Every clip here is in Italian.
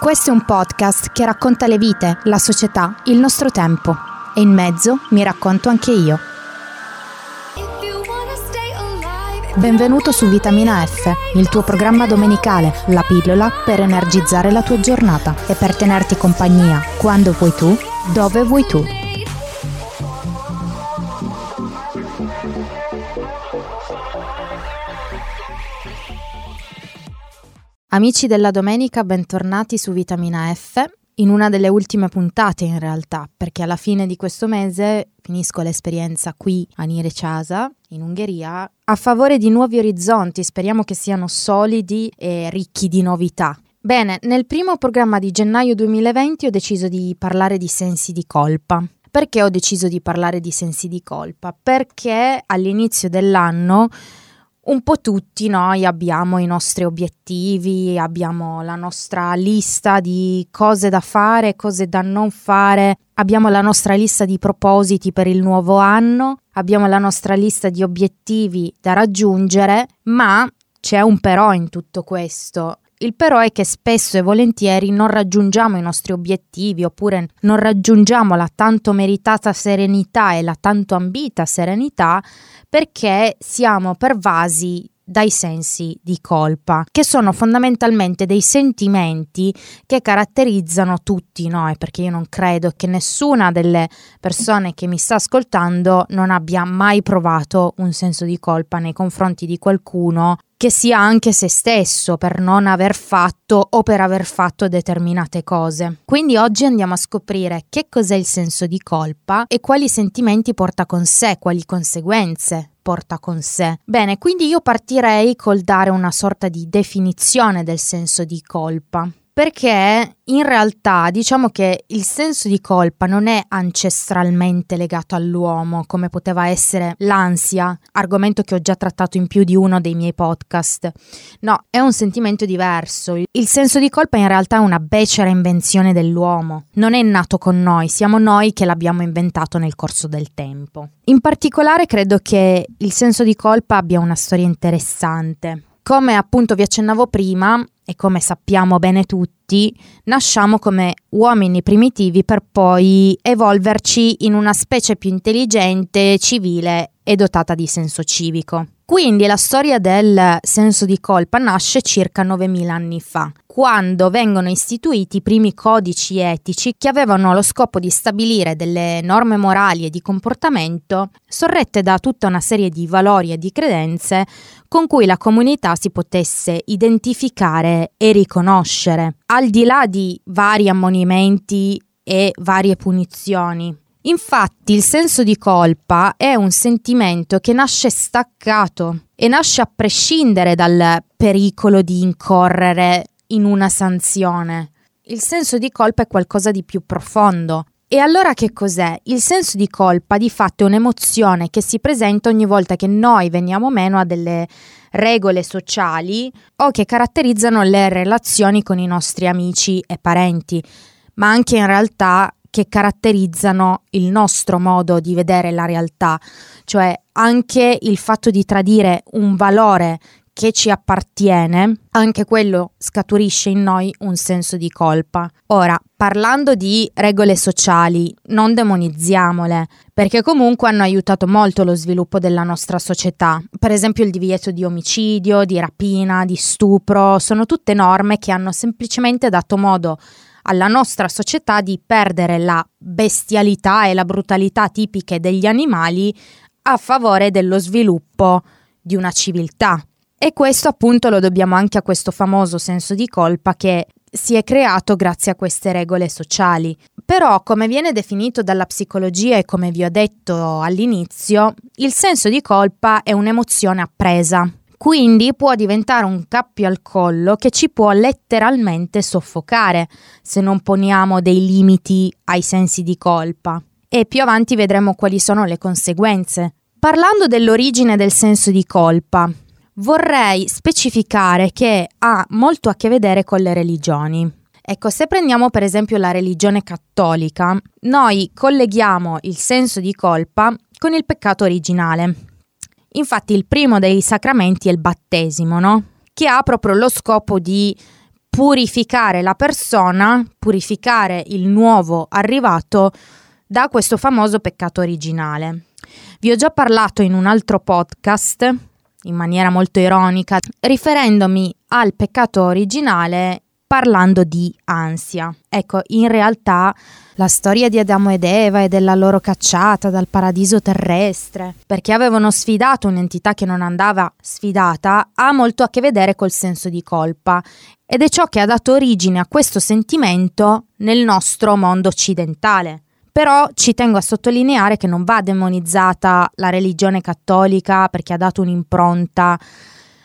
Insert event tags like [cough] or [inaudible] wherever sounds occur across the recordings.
Questo è un podcast che racconta le vite, la società, il nostro tempo. E in mezzo mi racconto anche io. Benvenuto su Vitamina F, il tuo programma domenicale, la pillola per energizzare la tua giornata e per tenerti compagnia quando vuoi tu, dove vuoi tu. Amici della domenica, bentornati su Vitamina F, in una delle ultime puntate in realtà, perché alla fine di questo mese finisco l'esperienza qui a Nirecasa, in Ungheria, a favore di nuovi orizzonti, speriamo che siano solidi e ricchi di novità. Bene, nel primo programma di gennaio 2020 ho deciso di parlare di sensi di colpa. Perché ho deciso di parlare di sensi di colpa? Perché all'inizio dell'anno un po' tutti noi abbiamo i nostri obiettivi, abbiamo la nostra lista di cose da fare, cose da non fare, abbiamo la nostra lista di propositi per il nuovo anno, abbiamo la nostra lista di obiettivi da raggiungere, ma c'è un però in tutto questo. Il però è che spesso e volentieri non raggiungiamo i nostri obiettivi oppure non raggiungiamo la tanto meritata serenità e la tanto ambita serenità perché siamo pervasi dai sensi di colpa, che sono fondamentalmente dei sentimenti che caratterizzano tutti noi, perché io non credo che nessuna delle persone che mi sta ascoltando non abbia mai provato un senso di colpa nei confronti di qualcuno che sia anche se stesso per non aver fatto o per aver fatto determinate cose. Quindi oggi andiamo a scoprire che cos'è il senso di colpa e quali sentimenti porta con sé, quali conseguenze porta con sé. Bene, quindi io partirei col dare una sorta di definizione del senso di colpa perché in realtà diciamo che il senso di colpa non è ancestralmente legato all'uomo come poteva essere l'ansia, argomento che ho già trattato in più di uno dei miei podcast. No, è un sentimento diverso. Il senso di colpa in realtà è una becera invenzione dell'uomo, non è nato con noi, siamo noi che l'abbiamo inventato nel corso del tempo. In particolare credo che il senso di colpa abbia una storia interessante. Come appunto vi accennavo prima, e come sappiamo bene tutti, nasciamo come uomini primitivi per poi evolverci in una specie più intelligente, civile e dotata di senso civico. Quindi la storia del senso di colpa nasce circa 9000 anni fa, quando vengono istituiti i primi codici etici che avevano lo scopo di stabilire delle norme morali e di comportamento sorrette da tutta una serie di valori e di credenze con cui la comunità si potesse identificare e riconoscere, al di là di vari ammonimenti e varie punizioni. Infatti il senso di colpa è un sentimento che nasce staccato e nasce a prescindere dal pericolo di incorrere in una sanzione. Il senso di colpa è qualcosa di più profondo. E allora che cos'è? Il senso di colpa di fatto è un'emozione che si presenta ogni volta che noi veniamo meno a delle regole sociali o che caratterizzano le relazioni con i nostri amici e parenti, ma anche in realtà che caratterizzano il nostro modo di vedere la realtà, cioè anche il fatto di tradire un valore che ci appartiene, anche quello scaturisce in noi un senso di colpa. Ora, parlando di regole sociali, non demonizziamole, perché comunque hanno aiutato molto lo sviluppo della nostra società. Per esempio il divieto di omicidio, di rapina, di stupro, sono tutte norme che hanno semplicemente dato modo alla nostra società di perdere la bestialità e la brutalità tipiche degli animali a favore dello sviluppo di una civiltà. E questo appunto lo dobbiamo anche a questo famoso senso di colpa che si è creato grazie a queste regole sociali. Però, come viene definito dalla psicologia e come vi ho detto all'inizio, il senso di colpa è un'emozione appresa, quindi può diventare un cappio al collo che ci può letteralmente soffocare se non poniamo dei limiti ai sensi di colpa. E più avanti vedremo quali sono le conseguenze. Parlando dell'origine del senso di colpa, vorrei specificare che ha molto a che vedere con le religioni. Ecco, se prendiamo per esempio la religione cattolica, noi colleghiamo il senso di colpa con il peccato originale, Infatti il primo dei sacramenti è il battesimo, no? Che ha proprio lo scopo di purificare la persona, purificare il nuovo arrivato da questo famoso peccato originale. Vi ho già parlato in un altro podcast, in maniera molto ironica, riferendomi al peccato originale parlando di ansia. Ecco, in realtà la storia di Adamo ed Eva e della loro cacciata dal paradiso terrestre, perché avevano sfidato un'entità che non andava sfidata, ha molto a che vedere col senso di colpa ed è ciò che ha dato origine a questo sentimento nel nostro mondo occidentale. Però ci tengo a sottolineare che non va demonizzata la religione cattolica perché ha dato un'impronta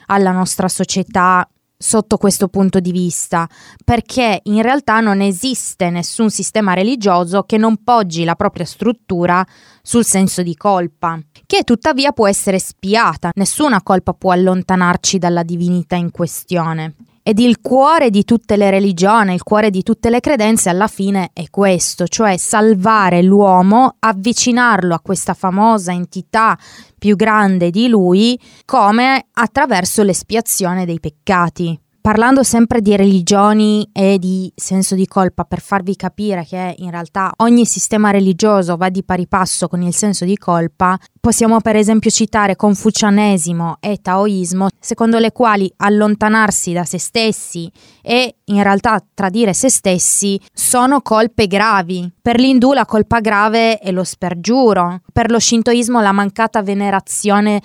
alla nostra società sotto questo punto di vista, perché in realtà non esiste nessun sistema religioso che non poggi la propria struttura sul senso di colpa, che tuttavia può essere spiata, nessuna colpa può allontanarci dalla divinità in questione. Ed il cuore di tutte le religioni, il cuore di tutte le credenze alla fine è questo, cioè salvare l'uomo, avvicinarlo a questa famosa entità più grande di lui come attraverso l'espiazione dei peccati parlando sempre di religioni e di senso di colpa per farvi capire che in realtà ogni sistema religioso va di pari passo con il senso di colpa, possiamo per esempio citare confucianesimo e taoismo, secondo le quali allontanarsi da se stessi e in realtà tradire se stessi sono colpe gravi. Per l'indù la colpa grave è lo spergiuro, per lo shintoismo la mancata venerazione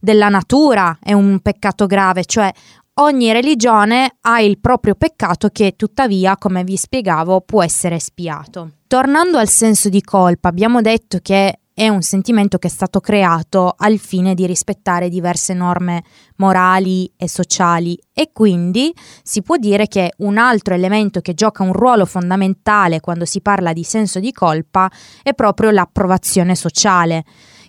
della natura è un peccato grave, cioè Ogni religione ha il proprio peccato che tuttavia, come vi spiegavo, può essere spiato. Tornando al senso di colpa, abbiamo detto che è un sentimento che è stato creato al fine di rispettare diverse norme morali e sociali e quindi si può dire che un altro elemento che gioca un ruolo fondamentale quando si parla di senso di colpa è proprio l'approvazione sociale,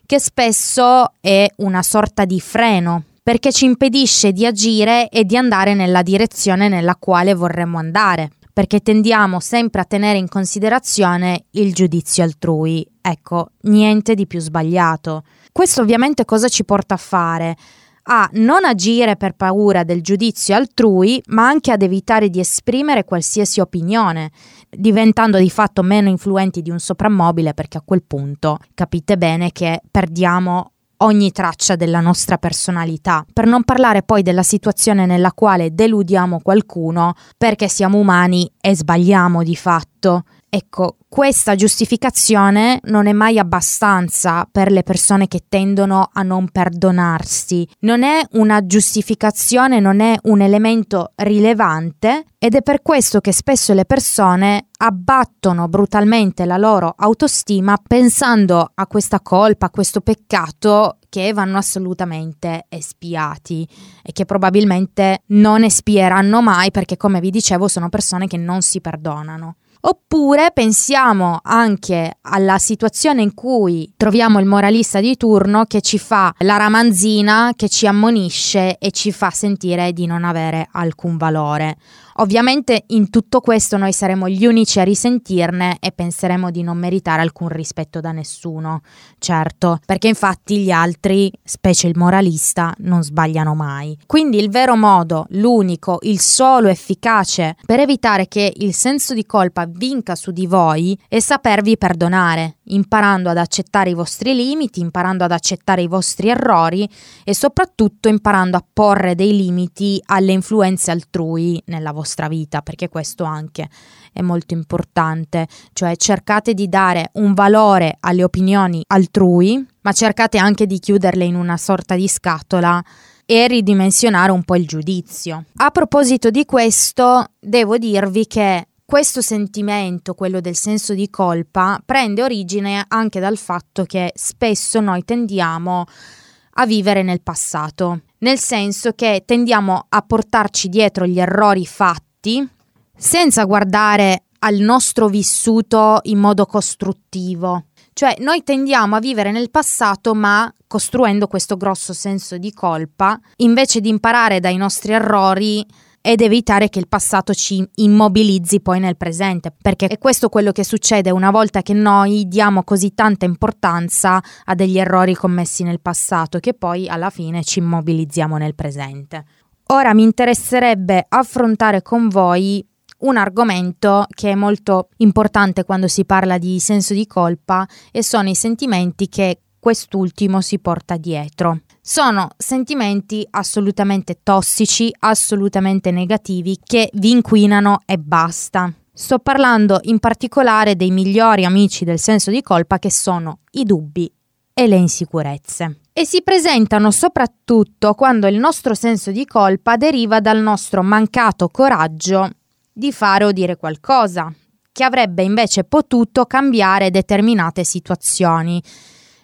che spesso è una sorta di freno perché ci impedisce di agire e di andare nella direzione nella quale vorremmo andare, perché tendiamo sempre a tenere in considerazione il giudizio altrui. Ecco, niente di più sbagliato. Questo ovviamente cosa ci porta a fare? a non agire per paura del giudizio altrui, ma anche ad evitare di esprimere qualsiasi opinione, diventando di fatto meno influenti di un soprammobile perché a quel punto capite bene che perdiamo ogni traccia della nostra personalità, per non parlare poi della situazione nella quale deludiamo qualcuno perché siamo umani e sbagliamo di fatto. Ecco, questa giustificazione non è mai abbastanza per le persone che tendono a non perdonarsi. Non è una giustificazione, non è un elemento rilevante ed è per questo che spesso le persone abbattono brutalmente la loro autostima pensando a questa colpa, a questo peccato che vanno assolutamente espiati e che probabilmente non espieranno mai perché come vi dicevo sono persone che non si perdonano. Oppure pensiamo anche alla situazione in cui troviamo il moralista di turno che ci fa la ramanzina, che ci ammonisce e ci fa sentire di non avere alcun valore. Ovviamente in tutto questo noi saremo gli unici a risentirne e penseremo di non meritare alcun rispetto da nessuno, certo, perché infatti gli altri, specie il moralista, non sbagliano mai. Quindi il vero modo, l'unico, il solo efficace per evitare che il senso di colpa vinca su di voi è sapervi perdonare, imparando ad accettare i vostri limiti, imparando ad accettare i vostri errori e soprattutto imparando a porre dei limiti alle influenze altrui nella vostra vita, perché questo anche è molto importante, cioè cercate di dare un valore alle opinioni altrui, ma cercate anche di chiuderle in una sorta di scatola e ridimensionare un po' il giudizio. A proposito di questo, devo dirvi che questo sentimento, quello del senso di colpa, prende origine anche dal fatto che spesso noi tendiamo a vivere nel passato, nel senso che tendiamo a portarci dietro gli errori fatti senza guardare al nostro vissuto in modo costruttivo. Cioè noi tendiamo a vivere nel passato ma costruendo questo grosso senso di colpa, invece di imparare dai nostri errori ed evitare che il passato ci immobilizzi poi nel presente, perché è questo quello che succede una volta che noi diamo così tanta importanza a degli errori commessi nel passato che poi alla fine ci immobilizziamo nel presente. ora mi interesserebbe affrontare con voi un argomento che è molto importante quando si parla di senso di colpa e sono i sentimenti che quest'ultimo si porta dietro. Sono sentimenti assolutamente tossici, assolutamente negativi che vi inquinano e basta. Sto parlando in particolare dei migliori amici del senso di colpa che sono i dubbi e le insicurezze. E si presentano soprattutto quando il nostro senso di colpa deriva dal nostro mancato coraggio di fare o dire qualcosa, che avrebbe invece potuto cambiare determinate situazioni.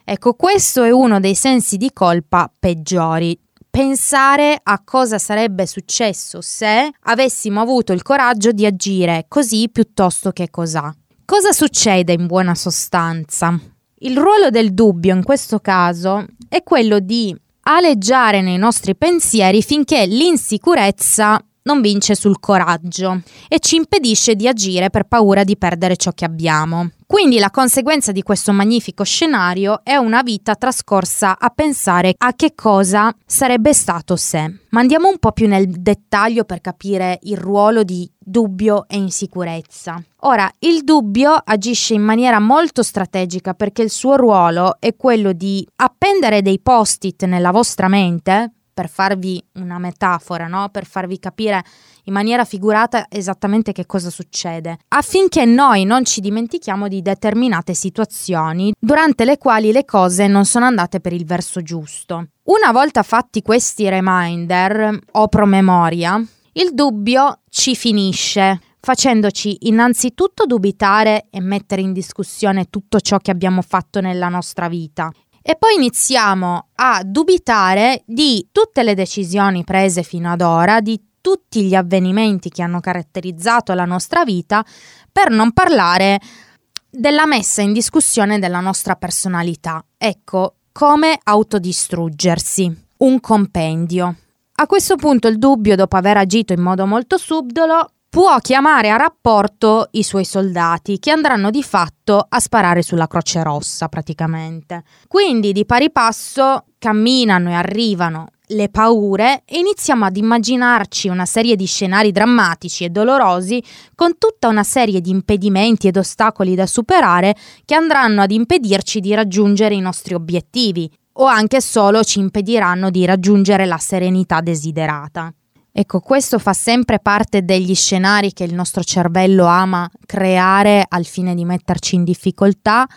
Ecco, questo è uno dei sensi di colpa peggiori. Pensare a cosa sarebbe successo se avessimo avuto il coraggio di agire così piuttosto che cos'ha. Cosa succede in buona sostanza? Il ruolo del dubbio in questo caso è quello di aleggiare nei nostri pensieri finché l'insicurezza non vince sul coraggio e ci impedisce di agire per paura di perdere ciò che abbiamo. Quindi la conseguenza di questo magnifico scenario è una vita trascorsa a pensare a che cosa sarebbe stato se. Ma andiamo un po' più nel dettaglio per capire il ruolo di dubbio e insicurezza. Ora, il dubbio agisce in maniera molto strategica perché il suo ruolo è quello di appendere dei post-it nella vostra mente per farvi una metafora, no? per farvi capire in maniera figurata esattamente che cosa succede, affinché noi non ci dimentichiamo di determinate situazioni durante le quali le cose non sono andate per il verso giusto. Una volta fatti questi reminder o promemoria, il dubbio ci finisce facendoci innanzitutto dubitare e mettere in discussione tutto ciò che abbiamo fatto nella nostra vita e poi iniziamo a dubitare di tutte le decisioni prese fino ad ora, di tutti gli avvenimenti che hanno caratterizzato la nostra vita, per non parlare della messa in discussione della nostra personalità. Ecco, come autodistruggersi. Un compendio. A questo punto il dubbio, dopo aver agito in modo molto subdolo, può chiamare a rapporto i suoi soldati che andranno di fatto a sparare sulla Croce Rossa praticamente. Quindi di pari passo camminano e arrivano le paure e iniziamo ad immaginarci una serie di scenari drammatici e dolorosi con tutta una serie di impedimenti ed ostacoli da superare che andranno ad impedirci di raggiungere i nostri obiettivi o anche solo ci impediranno di raggiungere la serenità desiderata. Ecco, questo fa sempre parte degli scenari che il nostro cervello ama creare al fine di metterci in difficoltà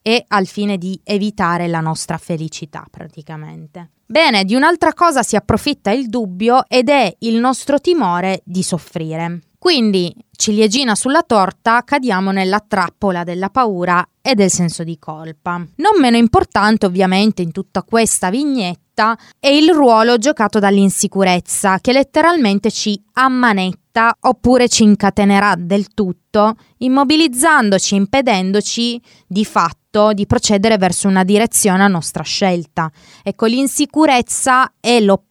e al fine di evitare la nostra felicità praticamente. Bene, di un'altra cosa si approfitta il dubbio ed è il nostro timore di soffrire. Quindi, ciliegina sulla torta, cadiamo nella trappola della paura e del senso di colpa. Non meno importante, ovviamente, in tutta questa vignetta è il ruolo giocato dall'insicurezza, che letteralmente ci ammanetta oppure ci incatenerà del tutto, immobilizzandoci, impedendoci di fatto di procedere verso una direzione a nostra scelta. Ecco, l'insicurezza è l'opposto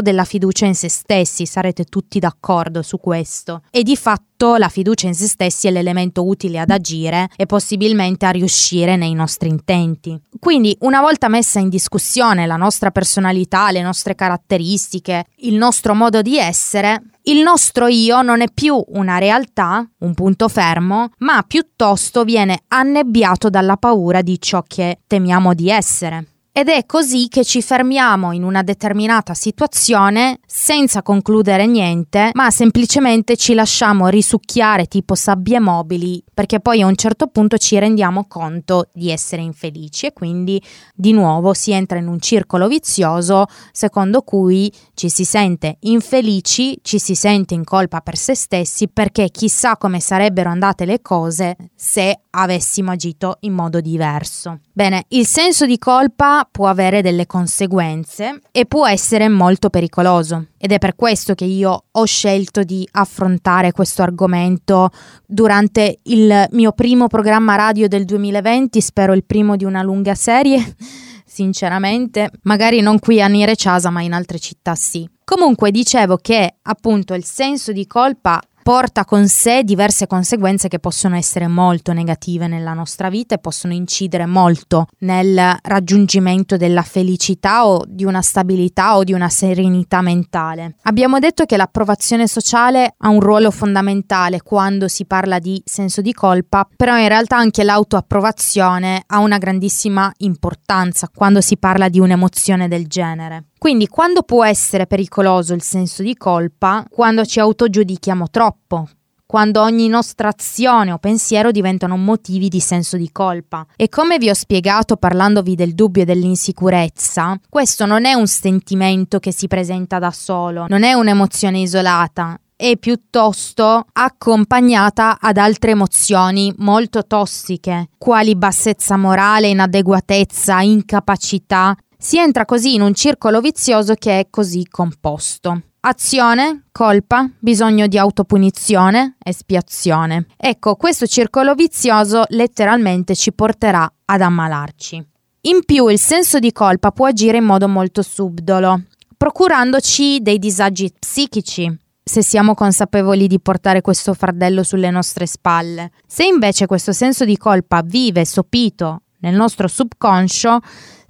della fiducia in se stessi, sarete tutti d'accordo su questo. E di fatto la fiducia in se stessi è l'elemento utile ad agire e possibilmente a riuscire nei nostri intenti. Quindi, una volta messa in discussione la nostra personalità, le nostre caratteristiche, il nostro modo di essere, il nostro io non è più una realtà, un punto fermo, ma piuttosto viene annebbiato dalla paura di ciò che temiamo di essere. Ed è così che ci fermiamo in una determinata situazione senza concludere niente, ma semplicemente ci lasciamo risucchiare tipo sabbie mobili, perché poi a un certo punto ci rendiamo conto di essere infelici e quindi di nuovo si entra in un circolo vizioso secondo cui ci si sente infelici, ci si sente in colpa per se stessi perché chissà come sarebbero andate le cose se avessimo agito in modo diverso. Bene, il senso di colpa può avere delle conseguenze e può essere molto pericoloso ed è per questo che io ho scelto di affrontare questo argomento durante il mio primo programma radio del 2020, spero il primo di una lunga serie. [laughs] Sinceramente, magari non qui a Nire Ciasa, ma in altre città sì. Comunque dicevo che appunto il senso di colpa porta con sé diverse conseguenze che possono essere molto negative nella nostra vita e possono incidere molto nel raggiungimento della felicità o di una stabilità o di una serenità mentale. Abbiamo detto che l'approvazione sociale ha un ruolo fondamentale quando si parla di senso di colpa, però in realtà anche l'autoapprovazione ha una grandissima importanza quando si parla di un'emozione del genere. Quindi quando può essere pericoloso il senso di colpa? Quando ci autogiudichiamo troppo, quando ogni nostra azione o pensiero diventano motivi di senso di colpa. E come vi ho spiegato parlandovi del dubbio e dell'insicurezza, questo non è un sentimento che si presenta da solo, non è un'emozione isolata, è piuttosto accompagnata ad altre emozioni molto tossiche, quali bassezza morale, inadeguatezza, incapacità, si entra così in un circolo vizioso che è così composto. Azione, colpa, bisogno di autopunizione, espiazione. Ecco, questo circolo vizioso letteralmente ci porterà ad ammalarci. In più il senso di colpa può agire in modo molto subdolo, procurandoci dei disagi psichici, se siamo consapevoli di portare questo fardello sulle nostre spalle. Se invece questo senso di colpa vive sopito nel nostro subconscio,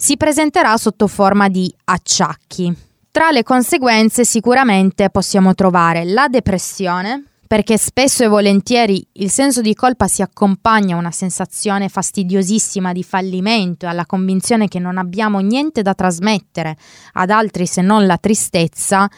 si presenterà sotto forma di acciacchi. Tra le conseguenze sicuramente possiamo trovare la depressione, perché spesso e volentieri il senso di colpa si accompagna a una sensazione fastidiosissima di fallimento e alla convinzione che non abbiamo niente da trasmettere ad altri se non la tristezza,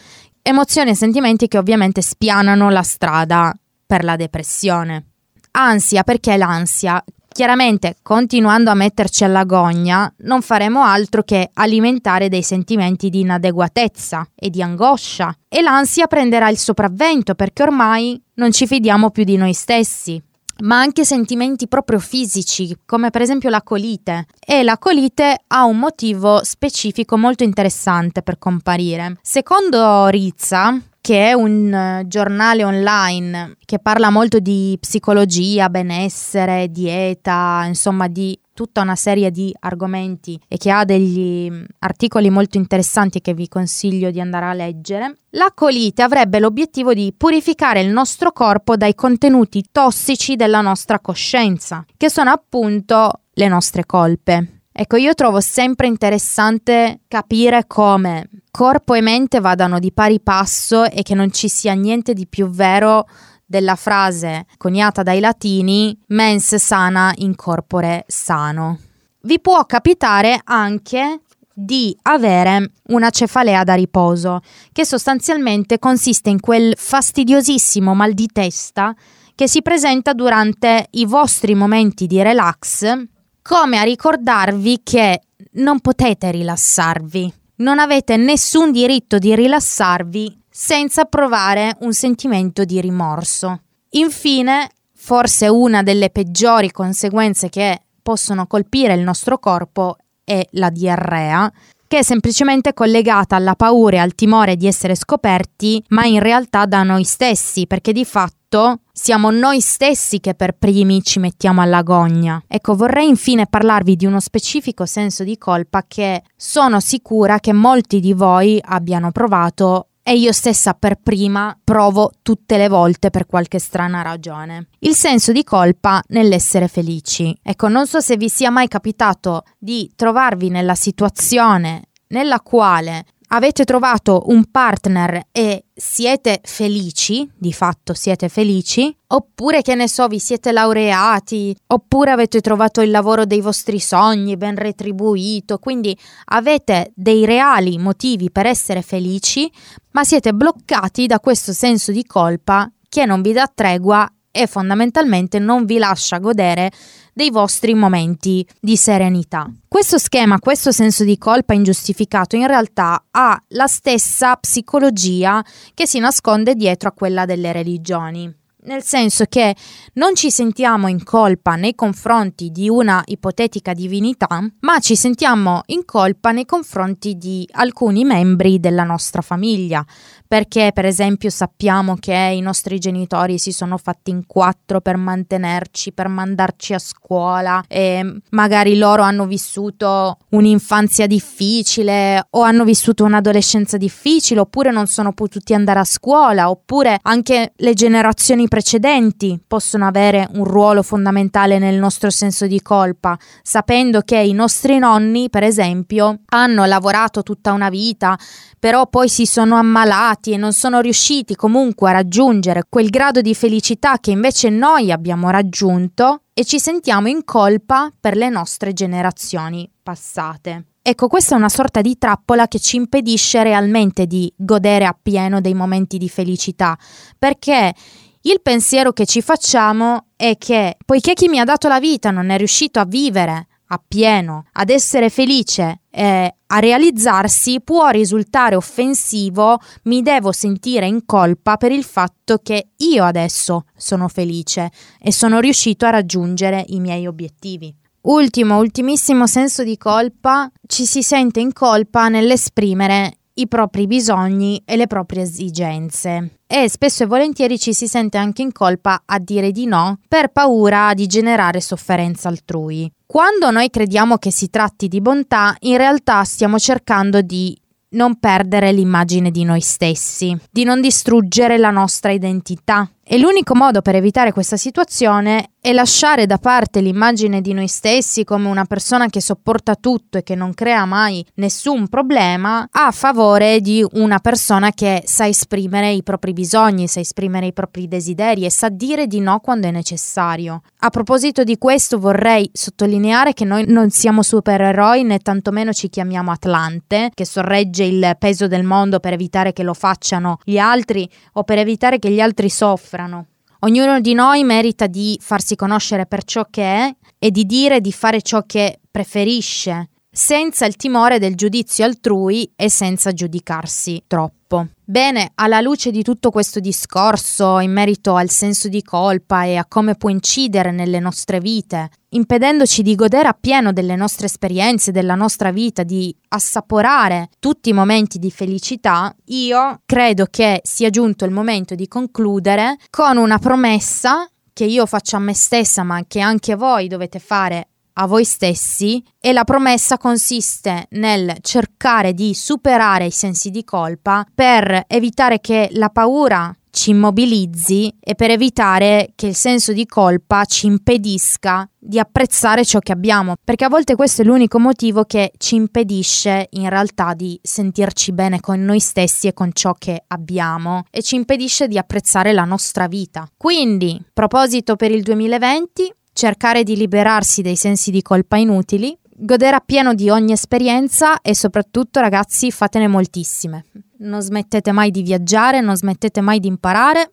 emozioni e sentimenti che ovviamente spianano la strada per la depressione. Ansia, perché l'ansia Chiaramente, continuando a metterci alla gogna, non faremo altro che alimentare dei sentimenti di inadeguatezza e di angoscia e l'ansia prenderà il sopravvento perché ormai non ci fidiamo più di noi stessi. Ma anche sentimenti proprio fisici, come per esempio la colite. E la colite ha un motivo specifico molto interessante per comparire. Secondo Rizza, che è un eh, giornale online che parla molto di psicologia, benessere, dieta, insomma di tutta una serie di argomenti e che ha degli mm, articoli molto interessanti che vi consiglio di andare a leggere, la colite avrebbe l'obiettivo di purificare il nostro corpo dai contenuti tossici della nostra coscienza, che sono appunto le nostre colpe. Ecco, io trovo sempre interessante capire come corpo e mente vadano di pari passo e che non ci sia niente di più vero della frase coniata dai latini mens sana in corpore sano. Vi può capitare anche di avere una cefalea da riposo, che sostanzialmente consiste in quel fastidiosissimo mal di testa che si presenta durante i vostri momenti di relax come a ricordarvi che non potete rilassarvi, non avete nessun diritto di rilassarvi senza provare un sentimento di rimorso. Infine, forse una delle peggiori conseguenze che possono colpire il nostro corpo è la diarrea, che è semplicemente collegata alla paura e al timore di essere scoperti, ma in realtà da noi stessi, perché di fatto siamo noi stessi che per primi ci mettiamo alla gogna. Ecco, vorrei infine parlarvi di uno specifico senso di colpa che sono sicura che molti di voi abbiano provato e io stessa per prima provo tutte le volte per qualche strana ragione. Il senso di colpa nell'essere felici. Ecco, non so se vi sia mai capitato di trovarvi nella situazione nella quale avete trovato un partner e siete felici, di fatto siete felici, oppure che ne so, vi siete laureati, oppure avete trovato il lavoro dei vostri sogni ben retribuito, quindi avete dei reali motivi per essere felici, ma siete bloccati da questo senso di colpa che non vi dà tregua e fondamentalmente non vi lascia godere dei vostri momenti di serenità. Questo schema, questo senso di colpa ingiustificato in realtà ha la stessa psicologia che si nasconde dietro a quella delle religioni. nel senso che non ci sentiamo in colpa nei confronti di una ipotetica divinità, ma ci sentiamo in colpa nei confronti di alcuni membri della nostra famiglia, perché per esempio sappiamo che i nostri genitori si sono fatti in quattro per mantenerci, per mandarci a scuola e magari loro hanno vissuto un'infanzia difficile o hanno vissuto un'adolescenza difficile oppure non sono potuti andare a scuola oppure anche le generazioni precedenti possono avere un ruolo fondamentale nel nostro senso di colpa, sapendo che i nostri nonni, per esempio, hanno lavorato tutta una vita, però poi si sono ammalati e non sono riusciti comunque a raggiungere quel grado di felicità che invece noi abbiamo raggiunto e ci sentiamo in colpa per le nostre generazioni passate. Ecco, questa è una sorta di trappola che ci impedisce realmente di godere appieno dei momenti di felicità, perché il pensiero che ci facciamo è che, poiché chi mi ha dato la vita non è riuscito a vivere appieno, ad essere felice e a realizzarsi, può risultare offensivo, mi devo sentire in colpa per il fatto che io adesso sono felice e sono riuscito a raggiungere i miei obiettivi. Ultimo, ultimissimo senso di colpa, ci si sente in colpa nell'esprimere i propri bisogni e le proprie esigenze e spesso e volentieri ci si sente anche in colpa a dire di no per paura di generare sofferenza altrui. Quando noi crediamo che si tratti di bontà, in realtà stiamo cercando di non perdere l'immagine di noi stessi, di non distruggere la nostra identità. E l'unico modo per evitare questa situazione è lasciare da parte l'immagine di noi stessi come una persona che sopporta tutto e che non crea mai nessun problema a favore di una persona che sa esprimere i propri bisogni, sa esprimere i propri desideri e sa dire di no quando è necessario. A proposito di questo vorrei sottolineare che noi non siamo supereroi né tantomeno ci chiamiamo Atlante, che sorregge il peso del mondo per evitare che lo facciano gli altri o per evitare che gli altri soffrano soffrano. Ognuno di noi merita di farsi conoscere per ciò che è e di dire di fare ciò che preferisce, senza il timore del giudizio altrui e senza giudicarsi troppo. Bene, alla luce di tutto questo discorso in merito al senso di colpa e a come può incidere nelle nostre vite, impedendoci di godere appieno delle nostre esperienze, della nostra vita, di assaporare tutti i momenti di felicità, io credo che sia giunto il momento di concludere con una promessa che io faccio a me stessa, ma che anche voi dovete fare a voi stessi e la promessa consiste nel cercare di superare i sensi di colpa per evitare che la paura ci immobilizzi e per evitare che il senso di colpa ci impedisca di apprezzare ciò che abbiamo, perché a volte questo è l'unico motivo che ci impedisce in realtà di sentirci bene con noi stessi e con ciò che abbiamo e ci impedisce di apprezzare la nostra vita. Quindi, proposito per il 2020, cercare di liberarsi dei sensi di colpa inutili, godere appieno di ogni esperienza e soprattutto ragazzi fatene moltissime. Non smettete mai di viaggiare, non smettete mai di imparare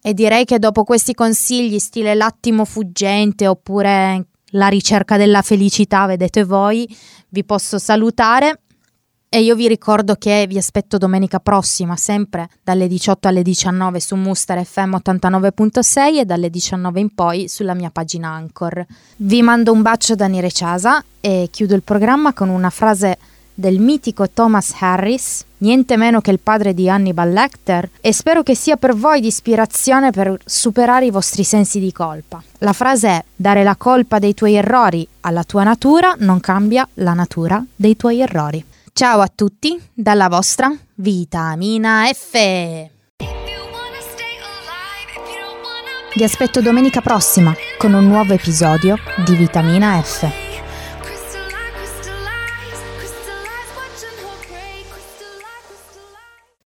e direi che dopo questi consigli stile l'attimo fuggente oppure la ricerca della felicità, vedete voi, vi posso salutare e io vi ricordo che vi aspetto domenica prossima, sempre dalle 18 alle 19 su Muster FM 89.6 e dalle 19 in poi sulla mia pagina Anchor. Vi mando un bacio da Nire Ciasa e chiudo il programma con una frase del mitico Thomas Harris, niente meno che il padre di Hannibal Lecter, e spero che sia per voi di ispirazione per superare i vostri sensi di colpa. La frase è: dare la colpa dei tuoi errori alla tua natura non cambia la natura dei tuoi errori. Ciao a tutti dalla vostra Vitamina F. Vi aspetto domenica prossima con un nuovo episodio di Vitamina F.